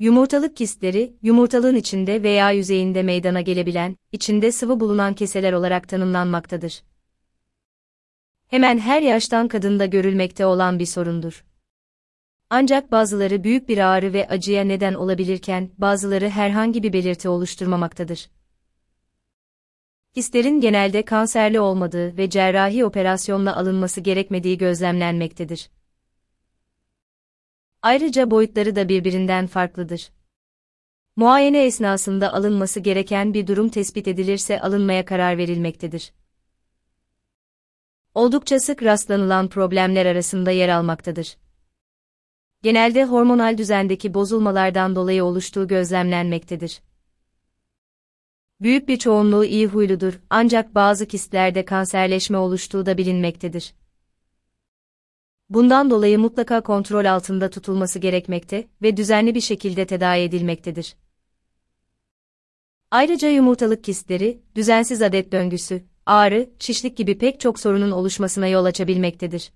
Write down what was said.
Yumurtalık kistleri, yumurtalığın içinde veya yüzeyinde meydana gelebilen, içinde sıvı bulunan keseler olarak tanımlanmaktadır. Hemen her yaştan kadında görülmekte olan bir sorundur. Ancak bazıları büyük bir ağrı ve acıya neden olabilirken, bazıları herhangi bir belirti oluşturmamaktadır. Kistlerin genelde kanserli olmadığı ve cerrahi operasyonla alınması gerekmediği gözlemlenmektedir. Ayrıca boyutları da birbirinden farklıdır. Muayene esnasında alınması gereken bir durum tespit edilirse alınmaya karar verilmektedir. Oldukça sık rastlanılan problemler arasında yer almaktadır. Genelde hormonal düzendeki bozulmalardan dolayı oluştuğu gözlemlenmektedir. Büyük bir çoğunluğu iyi huyludur ancak bazı kistlerde kanserleşme oluştuğu da bilinmektedir. Bundan dolayı mutlaka kontrol altında tutulması gerekmekte ve düzenli bir şekilde tedavi edilmektedir. Ayrıca yumurtalık kistleri, düzensiz adet döngüsü, ağrı, şişlik gibi pek çok sorunun oluşmasına yol açabilmektedir.